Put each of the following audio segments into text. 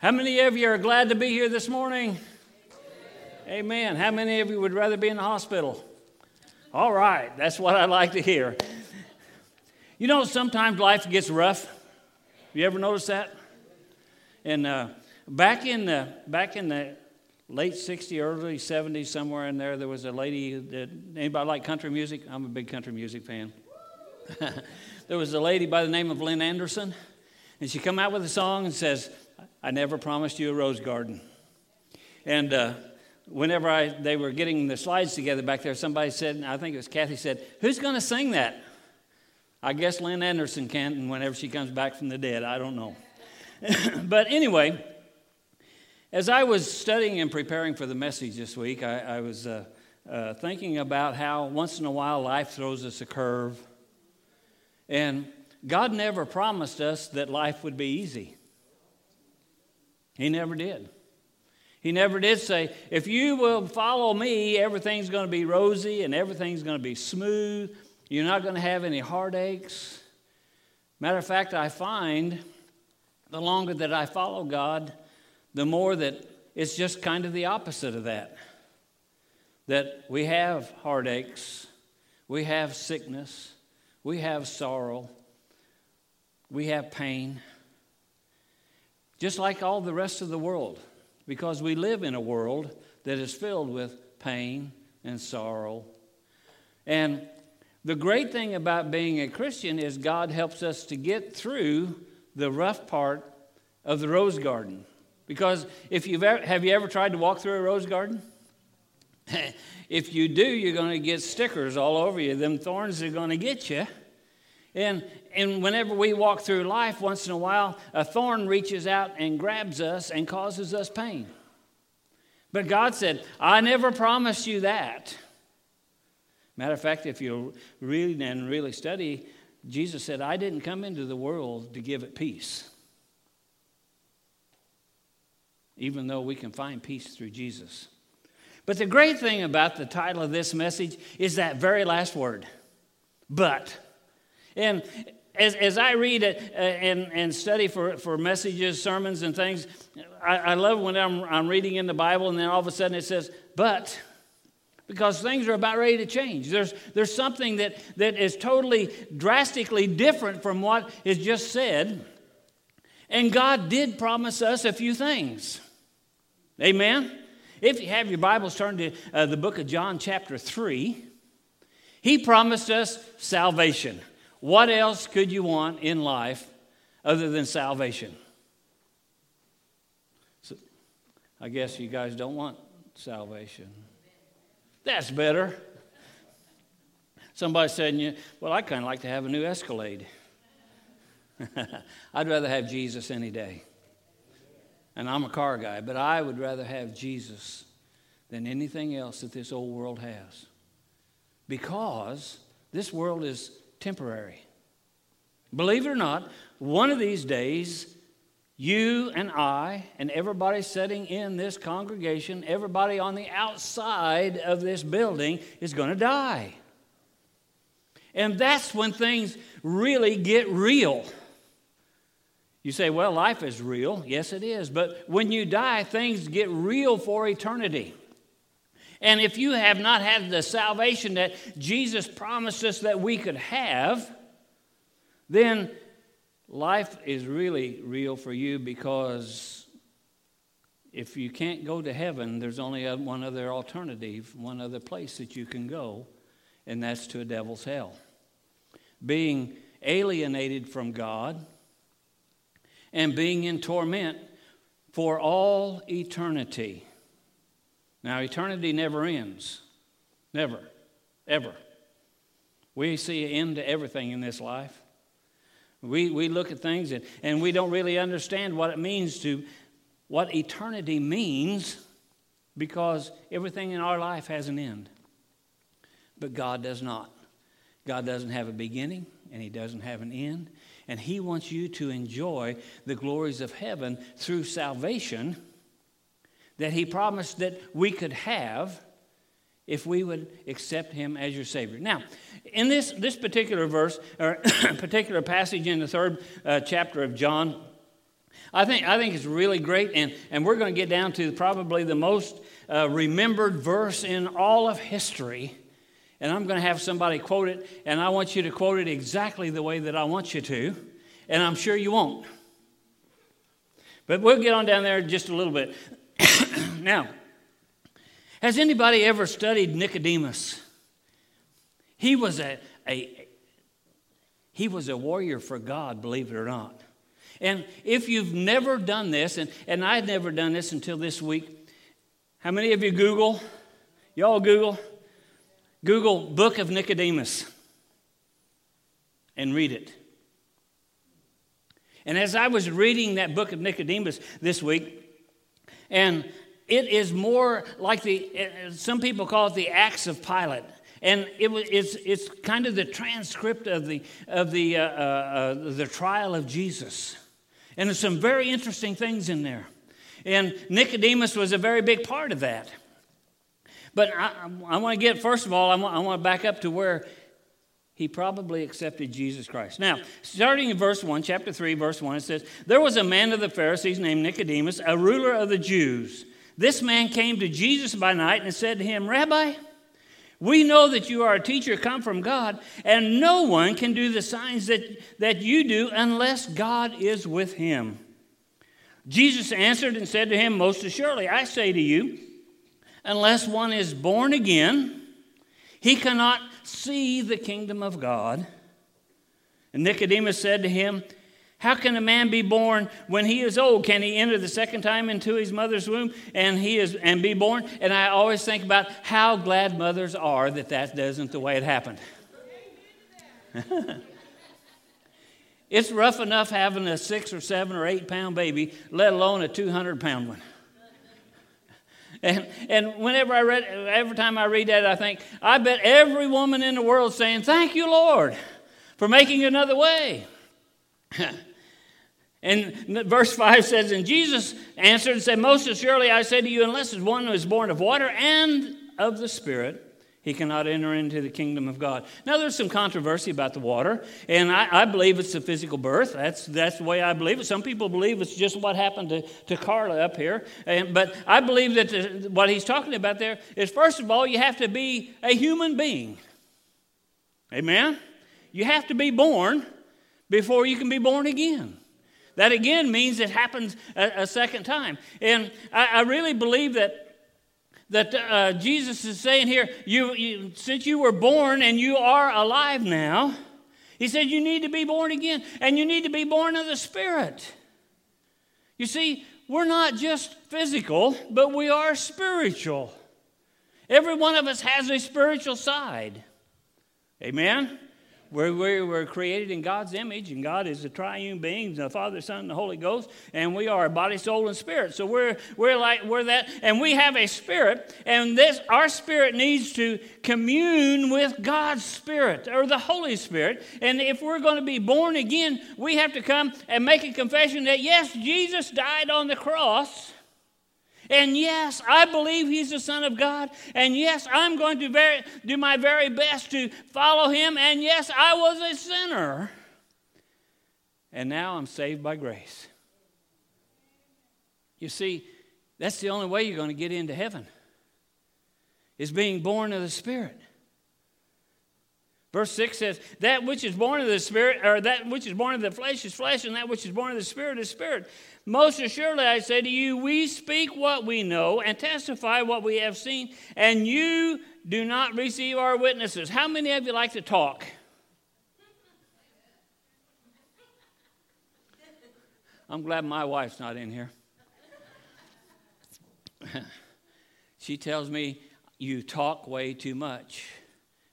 How many of you are glad to be here this morning? Amen. How many of you would rather be in the hospital? All right, that's what I like to hear. You know, sometimes life gets rough. You ever notice that? And uh, back in the back in the late '60s, early '70s, somewhere in there, there was a lady that anybody like country music? I'm a big country music fan. there was a lady by the name of Lynn Anderson, and she come out with a song and says, I never promised you a rose garden. And uh, whenever I, they were getting the slides together back there, somebody said, I think it was Kathy said, Who's going to sing that? I guess Lynn Anderson can and whenever she comes back from the dead. I don't know. but anyway, as I was studying and preparing for the message this week, I, I was uh, uh, thinking about how once in a while life throws us a curve. And God never promised us that life would be easy. He never did. He never did say, if you will follow me, everything's going to be rosy and everything's going to be smooth. You're not going to have any heartaches. Matter of fact, I find the longer that I follow God, the more that it's just kind of the opposite of that. That we have heartaches, we have sickness, we have sorrow, we have pain just like all the rest of the world, because we live in a world that is filled with pain and sorrow. And the great thing about being a Christian is God helps us to get through the rough part of the rose garden. Because if you've ever, have you ever tried to walk through a rose garden? if you do, you're going to get stickers all over you. Them thorns are going to get you. And, and whenever we walk through life, once in a while, a thorn reaches out and grabs us and causes us pain. But God said, I never promised you that. Matter of fact, if you read and really study, Jesus said, I didn't come into the world to give it peace. Even though we can find peace through Jesus. But the great thing about the title of this message is that very last word, but. And as, as I read it uh, and, and study for, for messages, sermons, and things, I, I love when I'm, I'm reading in the Bible and then all of a sudden it says, but, because things are about ready to change. There's, there's something that, that is totally drastically different from what is just said. And God did promise us a few things. Amen? If you have your Bibles, turn to uh, the book of John, chapter 3. He promised us salvation. What else could you want in life other than salvation? So, I guess you guys don't want salvation. That's better. Somebody said, Well, I kind of like to have a new Escalade. I'd rather have Jesus any day. And I'm a car guy, but I would rather have Jesus than anything else that this old world has. Because this world is temporary. Believe it or not, one of these days, you and I, and everybody sitting in this congregation, everybody on the outside of this building is going to die. And that's when things really get real. You say, well, life is real. Yes, it is. But when you die, things get real for eternity. And if you have not had the salvation that Jesus promised us that we could have, then life is really real for you because if you can't go to heaven, there's only one other alternative, one other place that you can go, and that's to a devil's hell. Being alienated from God and being in torment for all eternity. Now, eternity never ends. Never. Ever. We see an end to everything in this life. We, we look at things and, and we don't really understand what it means to, what eternity means because everything in our life has an end. But God does not. God doesn't have a beginning and He doesn't have an end. And He wants you to enjoy the glories of heaven through salvation that He promised that we could have if we would accept Him as your Savior. Now, in this, this particular verse, or particular passage in the third uh, chapter of John, I think, I think it's really great, and, and we're going to get down to probably the most uh, remembered verse in all of history. And I'm going to have somebody quote it, and I want you to quote it exactly the way that I want you to, and I'm sure you won't. But we'll get on down there just a little bit. now, has anybody ever studied Nicodemus? He was a, a, he was a warrior for God, believe it or not. And if you've never done this, and, and I'd never done this until this week, how many of you Google? Y'all Google? Google Book of Nicodemus and read it. And as I was reading that book of Nicodemus this week, and it is more like the, some people call it the Acts of Pilate. And it was, it's, it's kind of the transcript of the, of the, uh, uh, uh, the trial of Jesus. And there's some very interesting things in there. And Nicodemus was a very big part of that. But I, I want to get, first of all, I want, I want to back up to where he probably accepted Jesus Christ. Now, starting in verse 1, chapter 3, verse 1, it says, There was a man of the Pharisees named Nicodemus, a ruler of the Jews. This man came to Jesus by night and said to him, Rabbi, we know that you are a teacher come from God, and no one can do the signs that, that you do unless God is with him. Jesus answered and said to him, Most assuredly, I say to you, unless one is born again, he cannot see the kingdom of God. And Nicodemus said to him, how can a man be born when he is old? Can he enter the second time into his mother's womb and he is and be born? And I always think about how glad mothers are that that doesn't the way it happened. it's rough enough having a six or seven or eight pound baby, let alone a 200 pound one. And, and whenever I read, every time I read that, I think, I bet every woman in the world saying, Thank you, Lord, for making another way. And verse 5 says, And Jesus answered and said, Most assuredly I say to you, unless one is born of water and of the Spirit, he cannot enter into the kingdom of God. Now, there's some controversy about the water, and I, I, believe it's a physical birth. That's, that's the way I believe it. Some people believe it's just what happened to, to Carla up here. And, but I believe that the, what he's talking about there is, first of all, you have to be a human being. Amen? You have to be born before you can be born again. That again means it happens a, a second time. And I, I, really believe that. That uh, Jesus is saying here, you, you, since you were born and you are alive now, he said you need to be born again and you need to be born of the Spirit. You see, we're not just physical, but we are spiritual. Every one of us has a spiritual side. Amen? We're, we were created in God's image, and God is a triune being, the Father, Son, and the Holy Ghost, and we are body, soul, and spirit. So we're, we're like we're that, and we have a spirit, and this our spirit needs to commune with God's spirit or the Holy Spirit. And if we're going to be born again, we have to come and make a confession that yes, Jesus died on the cross and yes, I believe he's the Son of God. And yes, I'm going to very, do my very best to follow him. And yes, I was a sinner. And now I'm saved by grace. You see, that's the only way you're going to get into heaven is being born of the Spirit. Verse 6 says, That which is born of the Spirit, or that which is born of the flesh is flesh, and that which is born of the Spirit is spirit. Most assuredly, I say to you, we speak what we know and testify what we have seen, and you do not receive our witnesses. How many of you like to talk? I'm glad my wife's not in here. she tells me, You talk way too much.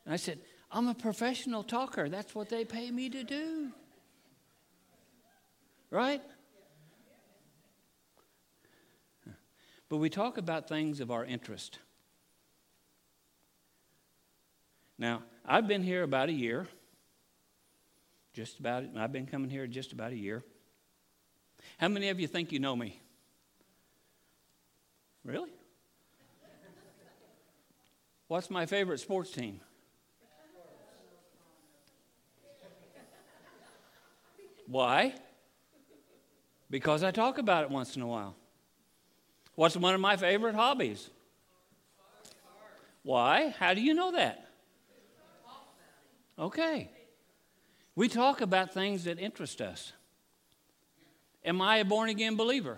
And I said, I'm a professional talker. That's what they pay me to do. Right? But we talk about things of our interest. Now, I've been here about a year. Just about, I've been coming here just about a year. How many of you think you know me? Really? What's my favorite sports team? Why? Because I talk about it once in a while. What's one of my favorite hobbies? Why? How do you know that? Okay. We talk about things that interest us. Am I a born again believer?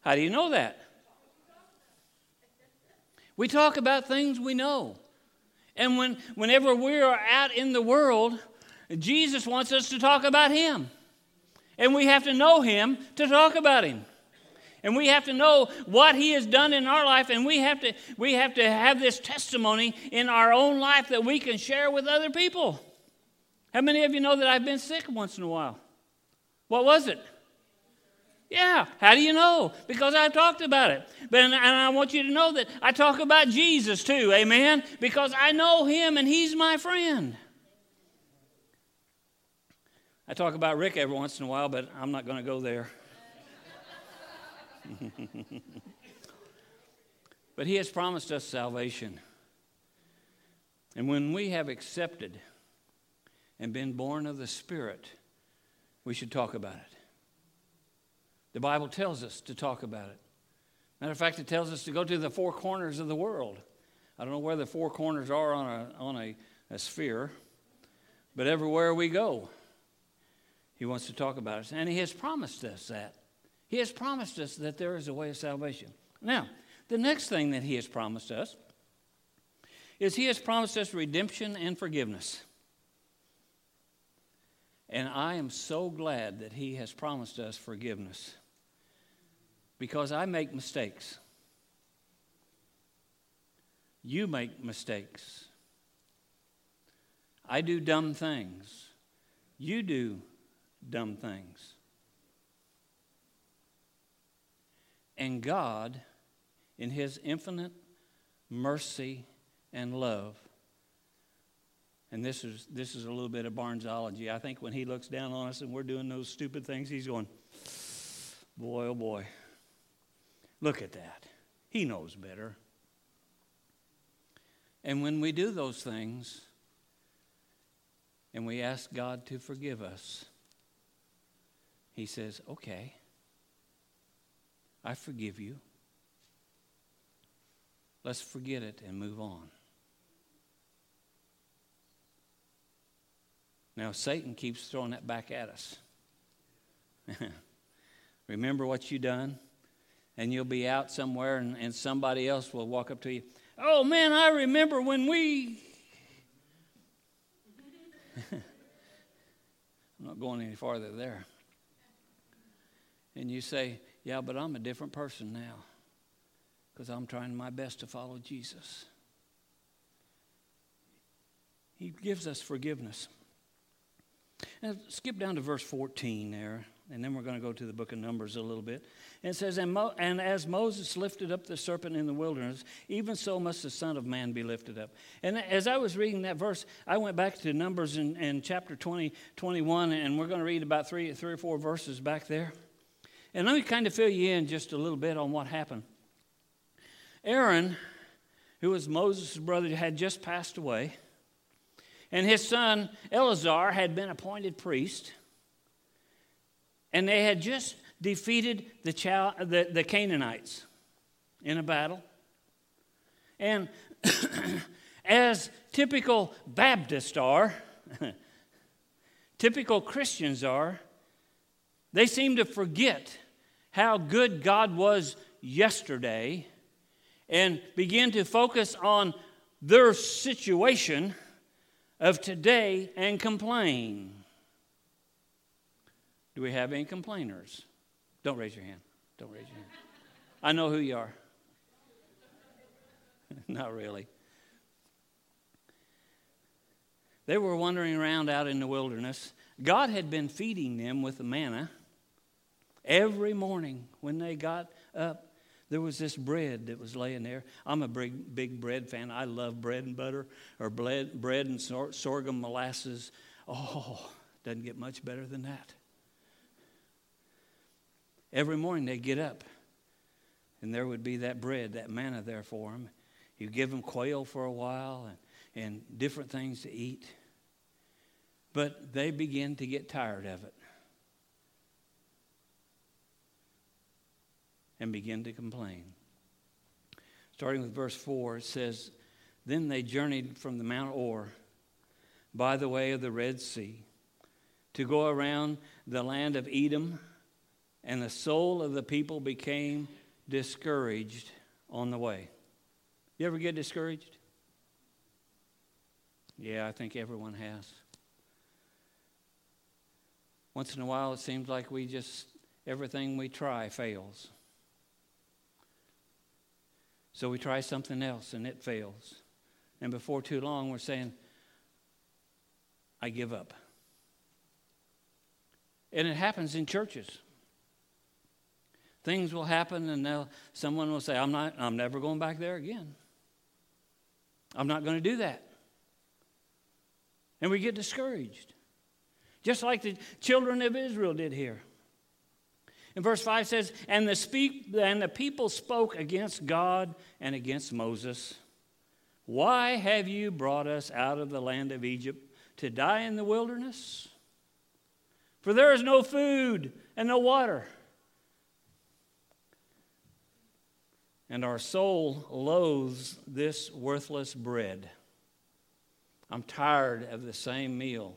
How do you know that? We talk about things we know. And when, whenever we are out in the world, Jesus wants us to talk about Him. And we have to know Him to talk about Him. And we have to know what He has done in our life, and we have to, we have, to have this testimony in our own life that we can share with other people. How many of you know that I've been sick once in a while? What was it? Yeah, how do you know? Because I've talked about it. But, and I want you to know that I talk about Jesus too, amen? Because I know him and he's my friend. I talk about Rick every once in a while, but I'm not going to go there. but he has promised us salvation. And when we have accepted and been born of the Spirit, we should talk about it. The Bible tells us to talk about it. Matter of fact, it tells us to go to the four corners of the world. I don't know where the four corners are on a, on a, a sphere, but everywhere we go, He wants to talk about us. And He has promised us that. He has promised us that there is a way of salvation. Now, the next thing that He has promised us is He has promised us redemption and forgiveness. And I am so glad that He has promised us forgiveness because I make mistakes. You make mistakes. I do dumb things. You do dumb things. And God, in His infinite mercy and love, and this is, this is a little bit of Barnesology. I think when He looks down on us and we're doing those stupid things, He's going, boy, oh boy. Look at that. He knows better. And when we do those things and we ask God to forgive us, He says, Okay, I forgive you. Let's forget it and move on. Now, Satan keeps throwing that back at us. Remember what you done? and you'll be out somewhere and, and somebody else will walk up to you. Oh man, I remember when we. I'm not going any farther there. And you say, Yeah, but I'm a different person now because I'm trying my best to follow Jesus. He gives us forgiveness. Now, skip down to verse 14 there and then we're going to go to the book of Numbers a little bit. And it says, and, Mo- and, as Moses lifted up the serpent in the wilderness, even so must the Son of Man be lifted up. And as I was reading that verse, I went back to Numbers in, in chapter 20, 21, and we're going to read about three, three or four verses back there. And let me kind of fill you in just a little bit on what happened. Aaron, who was Moses' brother, had just passed away, and his son Eleazar had been appointed priest. And they had just defeated the, the, the Canaanites in a battle. And as typical Baptists are, typical Christians are, they seem to forget how good God was yesterday and begin to focus on their situation of today and complain. Do we have any complainers? Don't raise your hand. Don't raise your hand. I know who you are. Not really. They were wandering around out in the wilderness. God had been feeding them with the manna. Every morning when they got up, there was this bread that was laying there. I'm a big, big bread fan. I love bread and butter or bread, bread and sorghum molasses. Oh, doesn't get much better than that. Every morning they'd get up and there would be that bread, that manna there for them. You give them quail for a while and, and different things to eat. But they begin to get tired of it and begin to complain. Starting with verse 4, it says, Then they journeyed from the Mount Hor by the way of the Red Sea to go around the land of Edom, and the soul of the people became discouraged on the way. You ever get discouraged? Yeah, I think everyone has. Once in a while, it seems like we just, everything we try fails. So we try something else and it fails. And before too long, we're saying, I give up. And it happens in churches. Things will happen, and someone will say, I'm, not, I'm never going back there again. I'm not going to do that. And we get discouraged, just like the children of Israel did here. And verse 5 says, and the, speak, and the people spoke against God and against Moses. Why have you brought us out of the land of Egypt to die in the wilderness? For there is no food and no water. And our soul loathes this worthless bread. I'm tired of the same meal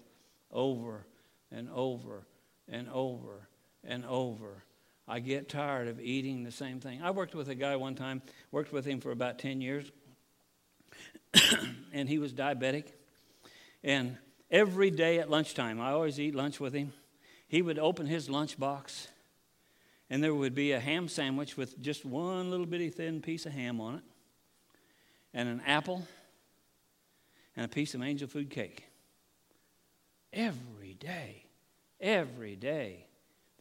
over and over and over and over. I get tired of eating the same thing. I worked with a guy one time, worked with him for about 10 years, and he was diabetic. And every day at lunchtime, I always eat lunch with him, he would open his lunchbox, and there would be a ham sandwich with just one little bitty thin piece of ham on it, and an apple, and a piece of angel food cake. Every day, every day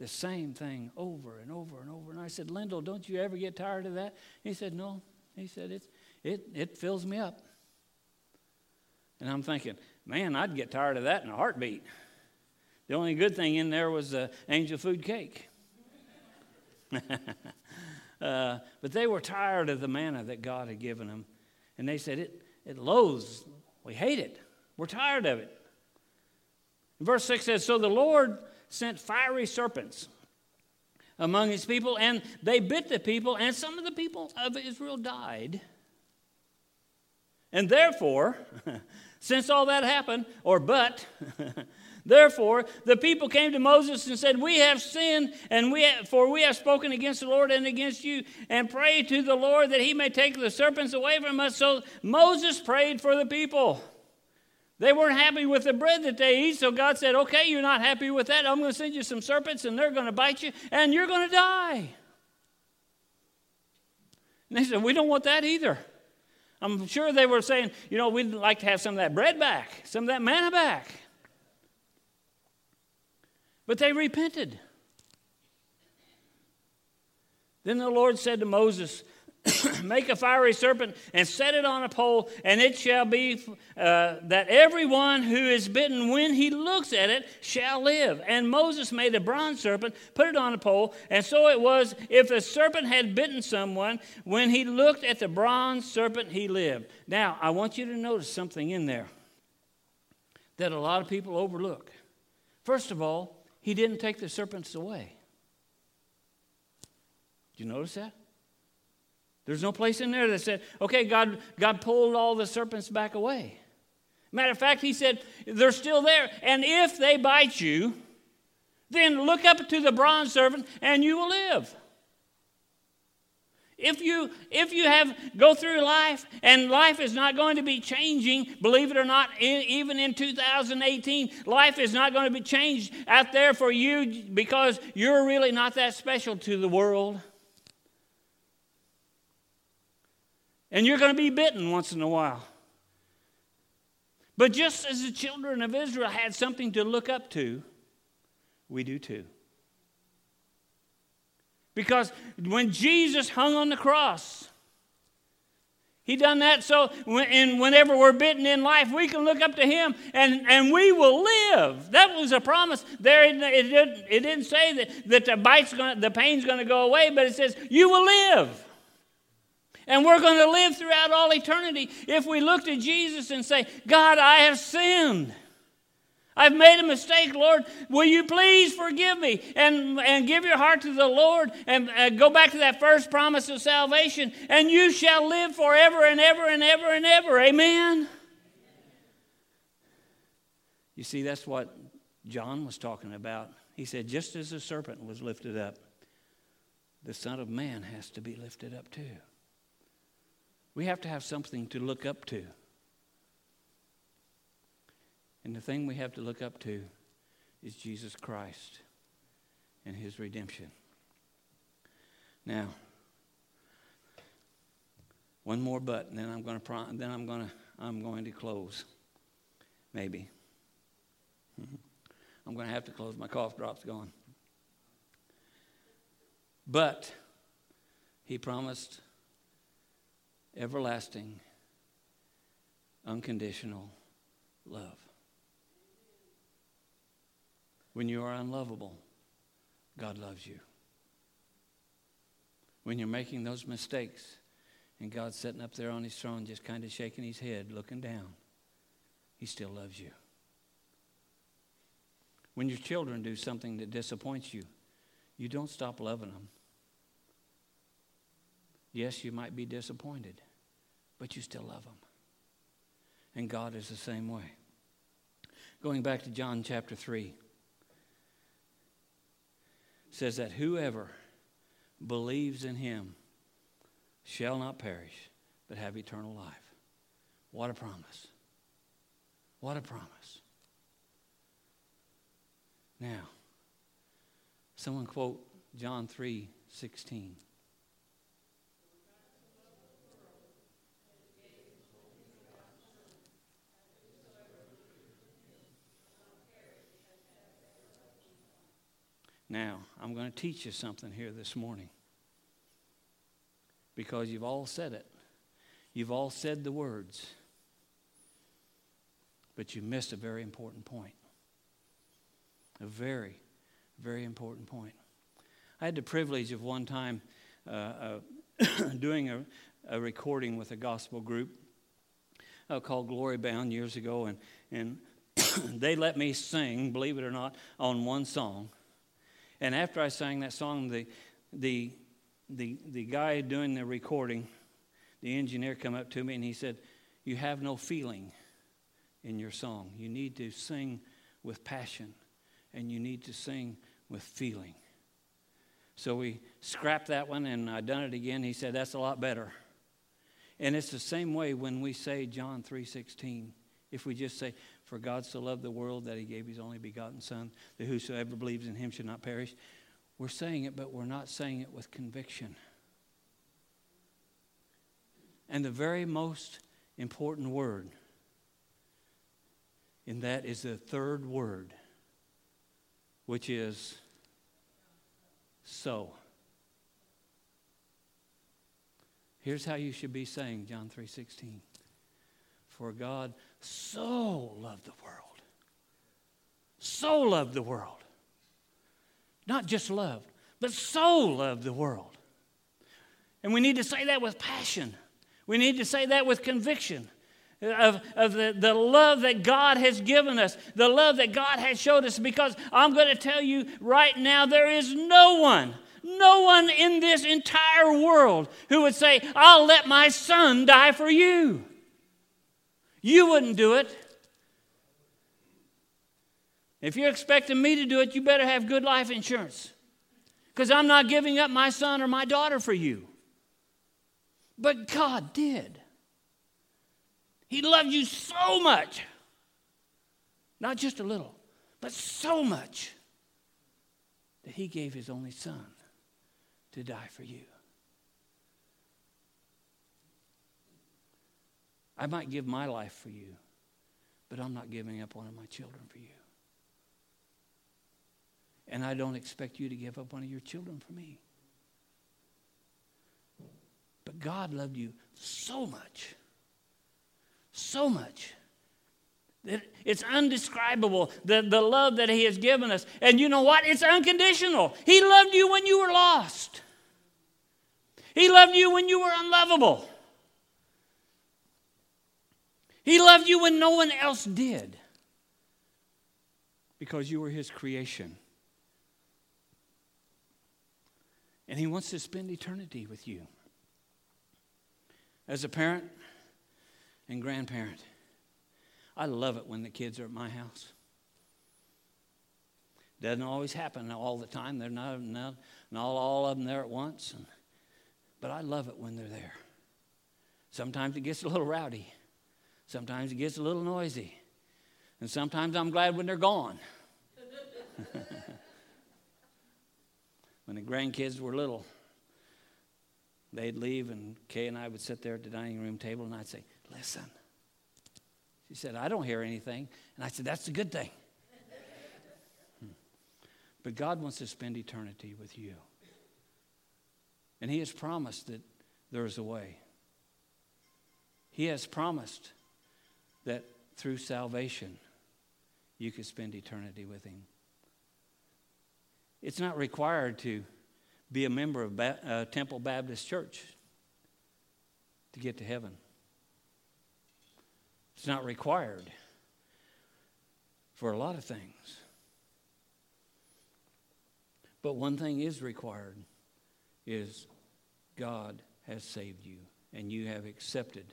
the same thing over and over and over. And I said, Lindell, don't you ever get tired of that? He said, No. He said, it, it, it fills me up. And I'm thinking, man, I'd get tired of that in a heartbeat. The only good thing in there was the angel food cake. uh, but they were tired of the manna that God had given them. And they said, It, it loathes. We hate it. We're tired of it. Verse 6 says, So the Lord sent fiery serpents among his people, and they bit the people, and some of the people of Israel died. And therefore, since all that happened, or but, therefore, the people came to Moses and said, We have sinned, and we have, for we have spoken against the Lord and against you, and pray to the Lord that he may take the serpents away from us. So Moses prayed for the people. They weren't happy with the bread that they eat, so God said, Okay, you're not happy with that. I'm going to send you some serpents, and they're going to bite you, and you're going to die. And they said, We don't want that either. I'm sure they were saying, You know, we'd like to have some of that bread back, some of that manna back. But they repented. Then the Lord said to Moses, Make a fiery serpent and set it on a pole, and it shall be uh, that everyone who is bitten when he looks at it shall live. And Moses made a bronze serpent, put it on a pole, and so it was if a serpent had bitten someone, when he looked at the bronze serpent, he lived. Now, I want you to notice something in there that a lot of people overlook. First of all, he didn't take the serpents away. Do you notice that? There's no place in there that said, okay, God, God pulled all the serpents back away. Matter of fact, he said, they're still there. And if they bite you, then look up to the bronze serpent and you will live. If you if you have go through life and life is not going to be changing, believe it or not, in, even in 2018, life is not going to be changed out there for you because you're really not that special to the world. And you're going to be bitten once in a while. But just as the children of Israel had something to look up to, we do too. Because when Jesus hung on the cross, he done that so and whenever we're bitten in life, we can look up to him and, and we will live. That was a promise. There it, it, didn't, it didn't say that, that the bite's gonna, the pain's going to go away, but it says you will live. And we're going to live throughout all eternity if we look to Jesus and say, God, I have sinned. I've made a mistake, Lord. Will you please forgive me? And, and give your heart to the Lord and uh, go back to that first promise of salvation, and you shall live forever and ever and ever and ever. Amen? You see, that's what John was talking about. He said, just as the serpent was lifted up, the Son of Man has to be lifted up too. We have to have something to look up to. And the thing we have to look up to is Jesus Christ and his redemption. Now, one more but, and then I'm going to then I'm going to I'm going to close. Maybe. I'm going to have to close. My cough drop's gone. But he promised everlasting, unconditional love. When you are unlovable, God loves you. When you're making those mistakes and God's sitting up there on his throne just kind of shaking his head, looking down, he still loves you. When your children do something that disappoints you, you don't stop loving them. Yes, you might be disappointed, but you still love them. And God is the same way. Going back to John chapter 3 says that whoever believes in him shall not perish, but have eternal life. What a promise. What a promise. Now, someone quote John 3 16. Now, I'm going to teach you something here this morning because you've all said it. You've all said the words, but you missed a very important point. A very, very important point. I had the privilege of one time uh, uh, doing a, a, recording with a gospel group uh, called Glory Bound years ago, and, and they let me sing, believe it or not, on one song. And after I sang that song, the, the, the, the guy doing the recording, the engineer, come up to me and he said, You have no feeling in your song. You need to sing with passion and you need to sing with feeling. So we scrapped that one and I done it again. He said, That's a lot better. And it's the same way when we say John 3:16. If we just say, for God so loved the world that he gave his only begotten Son, that whosoever believes in him should not perish. We're saying it, but we're not saying it with conviction. And the very most important word in that is the third word, which is so. Here's how you should be saying John 3:16. For God so loved the world. So loved the world. Not just loved, but so loved the world. And we need to say that with passion. We need to say that with conviction of, of the, the love that God has given us, the love that God has showed us. Because I'm going to tell you right now, there is no one, no one in this entire world who would say, I'll let my son die for you. You wouldn't do it. If you're expecting me to do it, you better have good life insurance. Because I'm not giving up my son or my daughter for you. But God did. He loved you so much. Not just a little, but so much that He gave His only Son to die for you. I might give my life for you, but I'm not giving up one of my children for you. And I don't expect you to give up one of your children for me. But God loved you so much, so much. that It's undescribable, the, the love that He has given us. And you know what? It's unconditional. He loved you when you were lost, He loved you when you were unlovable. He loved you when no one else did because you were His creation. And He wants to spend eternity with you. As a parent and grandparent, I love it when the kids are at my house. Doesn't always happen all the time. They're not, not, not all of them there at once. And, but I love it when they're there. Sometimes it gets a little rowdy. Sometimes it gets a little noisy. And sometimes I'm glad when they're gone. when the grandkids were little, they'd leave, and Kay and I would sit there at the dining room table, and I'd say, Listen. She said, I don't hear anything. And I said, That's a good thing. Hmm. but God wants to spend eternity with you. And He has promised that there is a way. He has promised that through salvation, you could spend eternity with Him. It's not required to be a member of ba- uh, Temple Baptist Church to get to heaven. It's not required for a lot of things. But one thing is required is God has saved you and you have accepted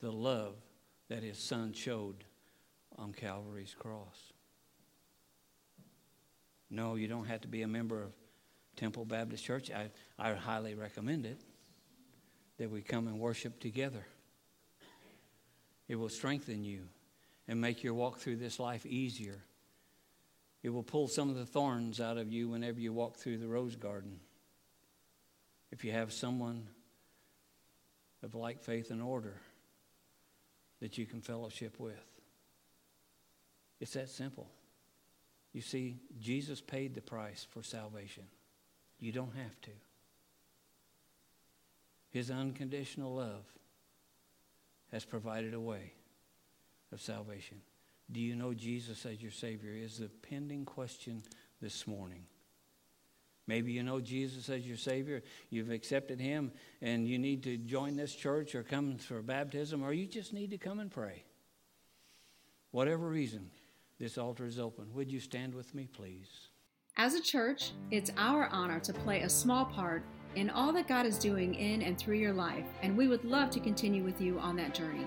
the love that his son showed on Calvary's cross. No, you don't have to be a member of Temple Baptist Church. I, I highly recommend it that we come and worship together. It will strengthen you and make your walk through this life easier. It will pull some of the thorns out of you whenever you walk through the rose garden. If you have someone of like faith and order that you can fellowship with, it's that simple. You see, Jesus paid the price for salvation. You don't have to. His unconditional love has provided a way of salvation. Do you know Jesus as your Savior? Is the pending question this morning. Maybe you know Jesus as your Savior, you've accepted Him, and you need to join this church or come for baptism, or you just need to come and pray. Whatever reason, this altar is open. Would you stand with me, please? As a church, it's our honor to play a small part in all that God is doing in and through your life, and we would love to continue with you on that journey.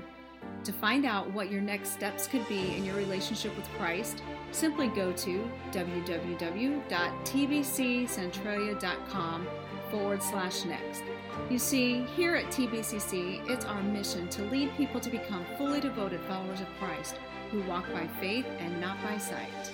To find out what your next steps could be in your relationship with Christ, simply go to www.tbccentralia.com forward slash next. You see, here at TBCC, it's our mission to lead people to become fully devoted followers of Christ who walk by faith and not by sight.